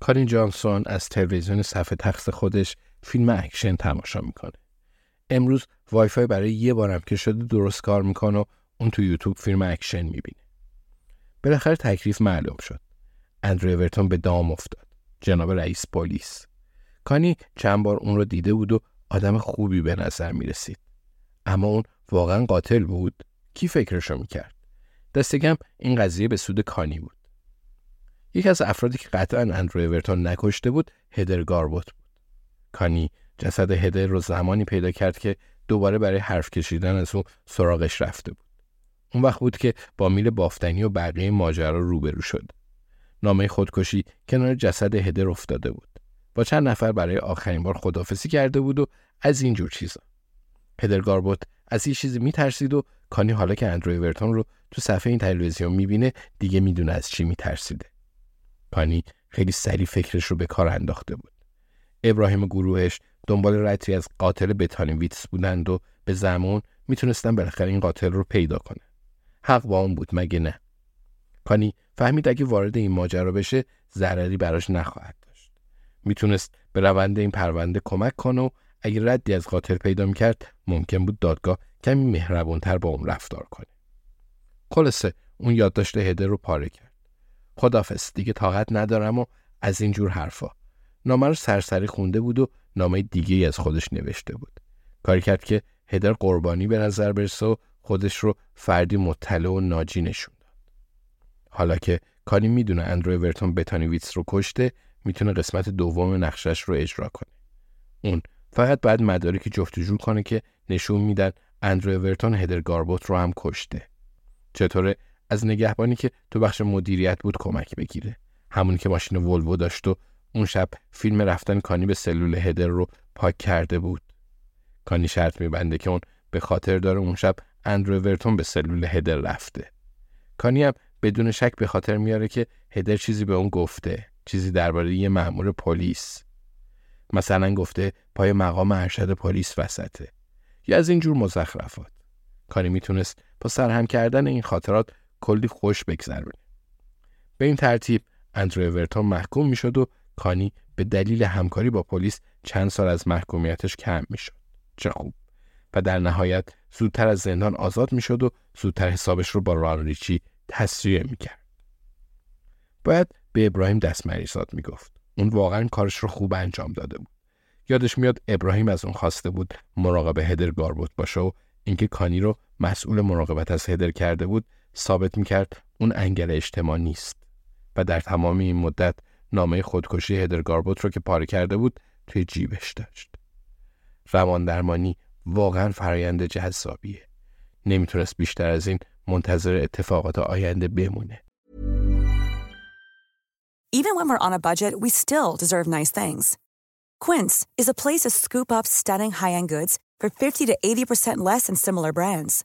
کارین جانسون از تلویزیون صفحه تخت خودش فیلم اکشن تماشا می‌کنه. امروز وای فای برای یه بارم که شده درست کار می‌کنه و اون تو یوتیوب فیلم اکشن می‌بینه. بالاخره تکلیف معلوم شد. اندرو اورتون به دام افتاد. جناب رئیس پلیس. کانی چند بار اون رو دیده بود و آدم خوبی به نظر می رسید. اما اون واقعا قاتل بود؟ کی فکرشو می‌کرد؟ دستگم این قضیه به سود کانی بود. یکی از افرادی که قطعا اندرو اورتون نکشته بود هدر گاربوت بود. کانی جسد هدر رو زمانی پیدا کرد که دوباره برای حرف کشیدن از اون سراغش رفته بود. اون وقت بود که با میل بافتنی و بقیه ماجرا روبرو شد. نامه خودکشی کنار جسد هدر افتاده بود. با چند نفر برای آخرین بار خدافسی کرده بود و از این جور چیزا. هدر گاربوت از یه چیزی میترسید و کانی حالا که اندرو ورتون رو تو صفحه این تلویزیون می‌بینه دیگه می‌دونه از چی میترسیده. کانی خیلی سریع فکرش رو به کار انداخته بود. ابراهیم گروهش دنبال ردی از قاتل بتانی ویتس بودند و به زمان می‌تونستن بالاخره این قاتل رو پیدا کنه. حق با اون بود مگه نه؟ کانی فهمید اگه وارد این ماجرا بشه ضرری براش نخواهد داشت. می‌تونست به روند این پرونده کمک کنه و اگه ردی از قاتل پیدا می‌کرد ممکن بود دادگاه کمی مهربونتر با اون رفتار کنه. خلاصه اون یادداشت هدر رو پاره کرد. خدافز دیگه طاقت ندارم و از این جور حرفا. نامه رو سرسری خونده بود و نامه دیگه از خودش نوشته بود. کاری کرد که هدر قربانی به نظر برسه و خودش رو فردی مطلع و ناجی نشون داد. حالا که کانی می‌دونه اندرو ورتون بتانی ویتس رو کشته می‌تونه قسمت دوم نقشش رو اجرا کنه. اون فقط بعد مدارکی جفتجور کنه که نشون میدن اندرو ورتون هدر گاربوت رو هم کشته. چطوره از نگهبانی که تو بخش مدیریت بود کمک بگیره. همونی که ماشین ولوو داشت و اون شب فیلم رفتن کانی به سلول هدر رو پاک کرده بود. کانی شرط میبنده که اون به خاطر داره اون شب اندرو ورتون به سلول هدر رفته. کانی هم بدون شک به خاطر میاره که هدر چیزی به اون گفته. چیزی درباره یه مأمور پلیس. مثلا گفته پای مقام ارشد پلیس وسطه. یا از این جور مزخرفات. کانی می‌تونست با سرهم کردن این خاطرات کلی خوش بگذرونه. به این ترتیب اندرو ورتون محکوم می‌شد و کانی به دلیل همکاری با پلیس چند سال از محکومیتش کم می‌شد. خوب. و در نهایت زودتر از زندان آزاد می‌شد و زودتر حسابش رو با ران ریچی تسریع می‌کرد. باید به ابراهیم دستمریزاد می‌گفت. اون واقعا کارش رو خوب انجام داده بود. یادش میاد ابراهیم از اون خواسته بود مراقب هدر گاربوت باشه و اینکه کانی رو مسئول مراقبت از هدر کرده بود ثابت می‌کرد اون انگل اجتماع نیست و در تمام این مدت نامه خودکشی هدر گاربوت رو که پاره کرده بود توی جیبش داشت. روان درمانی واقعا فرایند جذابیه. نمی‌تونست بیشتر از این منتظر اتفاقات آینده بمونه. Even when we're on a budget, we still deserve nice things. Quince is a place to scoop up stunning high-end goods for 50 to 80% less than similar brands.